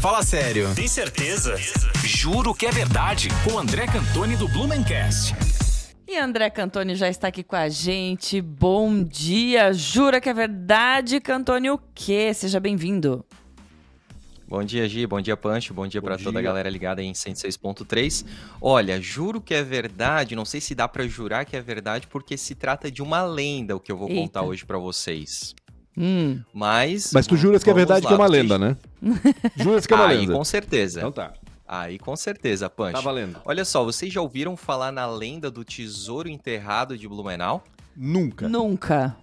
fala sério. Tem certeza? Juro que é verdade. Com André Cantoni do Blumencast. E André Cantoni já está aqui com a gente. Bom dia. Jura que é verdade, Cantoni, o quê? Seja bem-vindo. Bom dia, Gi. Bom dia, Pancho. Bom dia para toda a galera ligada em 106.3. Olha, juro que é verdade. Não sei se dá para jurar que é verdade, porque se trata de uma lenda o que eu vou Eita. contar hoje para vocês. Hum. Mas. Mas tu juras que é verdade lá, que é uma lenda, né? Juras que é uma Aí, lenda. com certeza. Então tá. Aí, com certeza, Pancho. Tá valendo. Olha só, vocês já ouviram falar na lenda do tesouro enterrado de Blumenau? Nunca. Nunca.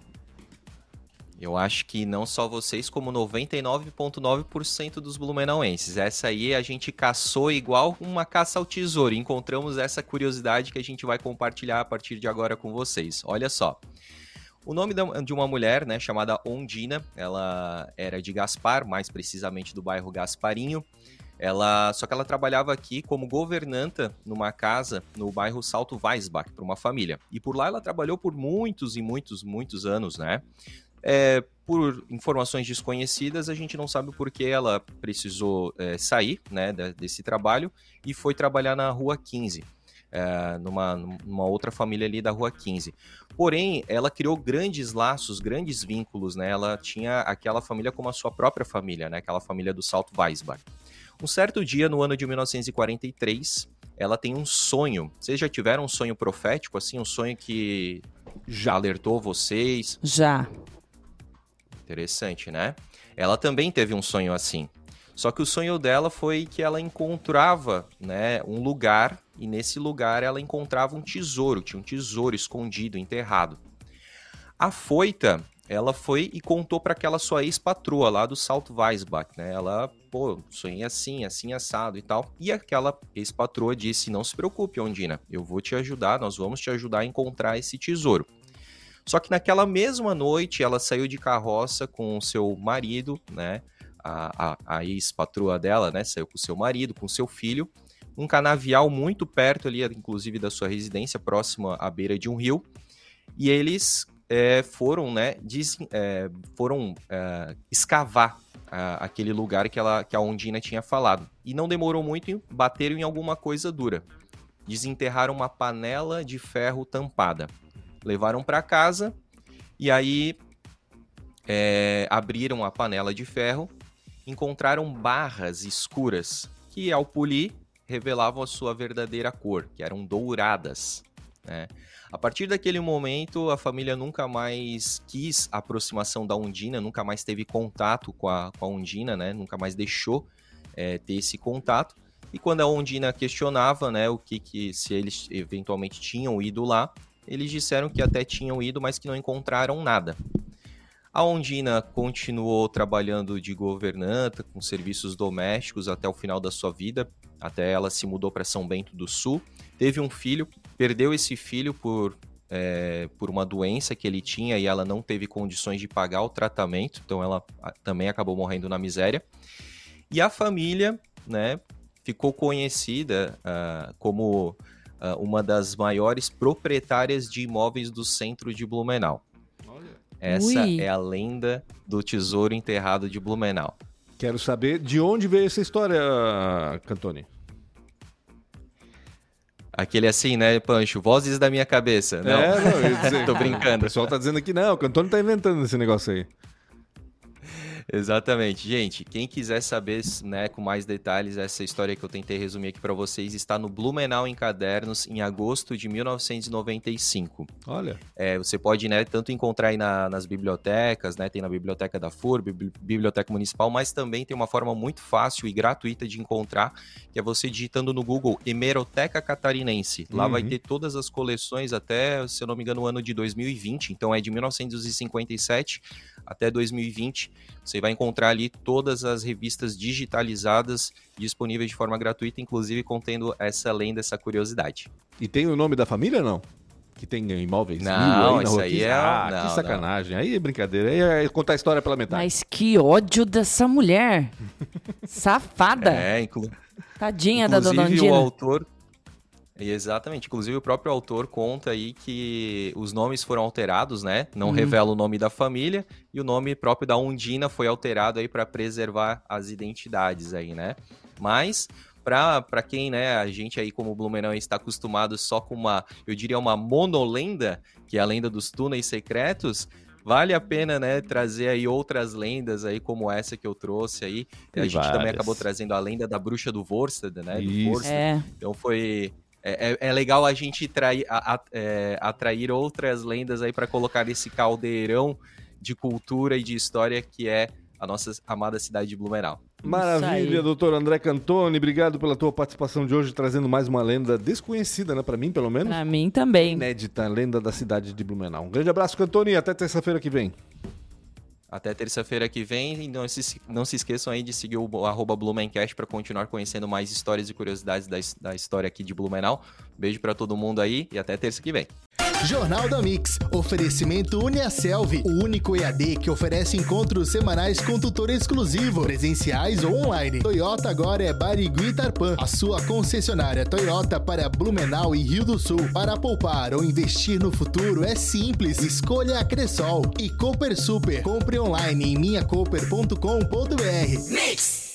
Eu acho que não só vocês, como 99,9% dos blumenauenses. Essa aí a gente caçou igual uma caça ao tesouro. Encontramos essa curiosidade que a gente vai compartilhar a partir de agora com vocês. Olha só. O nome de uma mulher, né, chamada Ondina, ela era de Gaspar, mais precisamente do bairro Gasparinho. Ela, só que ela trabalhava aqui como governanta numa casa no bairro Salto Weisbach, para uma família. E por lá ela trabalhou por muitos e muitos, muitos anos, né? É, por informações desconhecidas, a gente não sabe por que ela precisou é, sair né, de- desse trabalho e foi trabalhar na Rua 15, é, numa, numa outra família ali da Rua 15. Porém, ela criou grandes laços, grandes vínculos, né? Ela tinha aquela família como a sua própria família, né? Aquela família do Salto Weisbach. Um certo dia, no ano de 1943, ela tem um sonho. Vocês já tiveram um sonho profético, assim? Um sonho que já alertou vocês? Já. Interessante, né? Ela também teve um sonho assim. Só que o sonho dela foi que ela encontrava, né, um lugar e nesse lugar ela encontrava um tesouro, tinha um tesouro escondido, enterrado. A foita, ela foi e contou para aquela sua ex-patroa lá do Salto Weisbach, né? Ela, pô, sonhei assim, assim assado e tal. E aquela ex-patroa disse: "Não se preocupe, Ondina, eu vou te ajudar, nós vamos te ajudar a encontrar esse tesouro". Só que naquela mesma noite ela saiu de carroça com o seu marido, né? A, a, a ex-patroa dela, né? Saiu com seu marido, com seu filho, um canavial muito perto ali, inclusive da sua residência, próxima à beira de um rio. E eles é, foram, né? des- é, foram é, escavar ah, aquele lugar que, ela, que a Ondina tinha falado. E não demorou muito bateram em alguma coisa dura. Desenterraram uma panela de ferro tampada levaram para casa e aí é, abriram a panela de ferro, encontraram barras escuras que, ao polir, revelavam a sua verdadeira cor, que eram douradas. né? A partir daquele momento, a família nunca mais quis a aproximação da Undina, nunca mais teve contato com a, com a Undina, né? nunca mais deixou é, ter esse contato. E quando a Ondina questionava, né, o que, que se eles eventualmente tinham ido lá, eles disseram que até tinham ido, mas que não encontraram nada. A Ondina continuou trabalhando de governanta, com serviços domésticos até o final da sua vida, até ela se mudou para São Bento do Sul. Teve um filho, perdeu esse filho por, é, por uma doença que ele tinha e ela não teve condições de pagar o tratamento, então ela também acabou morrendo na miséria. E a família, né, ficou conhecida ah, como ah, uma das maiores proprietárias de imóveis do centro de Blumenau. Essa Ui. é a lenda do tesouro enterrado de Blumenau. Quero saber de onde veio essa história, Cantoni. Aquele assim, né, Pancho? Vozes da minha cabeça. Não, É, não, eu ia dizer- tô O brincando. pessoal tá dizendo que não, o Cantoni tá inventando esse negócio aí. Exatamente. Gente, quem quiser saber né, com mais detalhes essa história que eu tentei resumir aqui para vocês, está no Blumenau em Cadernos, em agosto de 1995. Olha. É, você pode, né, tanto encontrar aí na- nas bibliotecas, né, tem na biblioteca da FURB, Bibli- biblioteca municipal, mas também tem uma forma muito fácil e gratuita de encontrar, que é você digitando no Google Hemeroteca Catarinense. Lá Uhum. vai ter todas as coleções até, se eu não me engano, o ano de 2020, então é de 1957 até 2020. Você vai encontrar ali todas as revistas digitalizadas disponíveis de forma gratuita, inclusive contendo essa lenda, essa curiosidade. E tem o nome da família, não? Que tem imóveis? Não, na isso aí 15? é- Ah, não, que sacanagem. Aí é brincadeira. Aí é contar a história pela metade. Mas que ódio dessa mulher. Safada. É, inclu Tadinha da dona Inclusive, Ondina. o autor. Exatamente. Inclusive, o próprio autor conta aí que os nomes foram alterados, né? Não revela o nome da família e o nome próprio da Undina foi alterado aí para preservar as identidades aí, né? Mas para quem, né, a gente aí como Blumenau está acostumado só com uma, eu diria uma monolenda, que é a lenda dos túneis secretos, vale a pena, né, trazer aí outras lendas aí como essa que eu trouxe aí. Tem a gente várias. também acabou trazendo a lenda da bruxa do Vorsted, né, do Isso. Vorsted. É. Então foi é, é- é legal a gente trair, a- a- é, atrair outras lendas aí para colocar nesse caldeirão de cultura e de história que é a nossa amada cidade de Blumenau. Maravilha, doutor André Cantoni. Obrigado pela tua participação de hoje, trazendo mais uma lenda desconhecida, né? Pra mim, pelo menos. Pra mim também. Inédita, lenda da cidade de Blumenau. Um grande abraço, Cantoni. Até terça-feira que vem. Até terça-feira que vem. E não se, não se esqueçam aí de seguir o arroba Blumencast para continuar conhecendo mais histórias e curiosidades da, da história aqui de Blumenau. Beijo para todo mundo aí e até terça que vem. Jornal da Mix. Oferecimento Uniaselv, o único EAD que oferece encontros semanais com tutor exclusivo, presenciais ou online. Toyota agora é Barigui Tarpan, a sua concessionária Toyota para Blumenau e Rio do Sul. Para poupar ou investir no futuro é simples. Escolha a Cressol e Cooper Super. Compre online em minhacooper.com.br. Mix.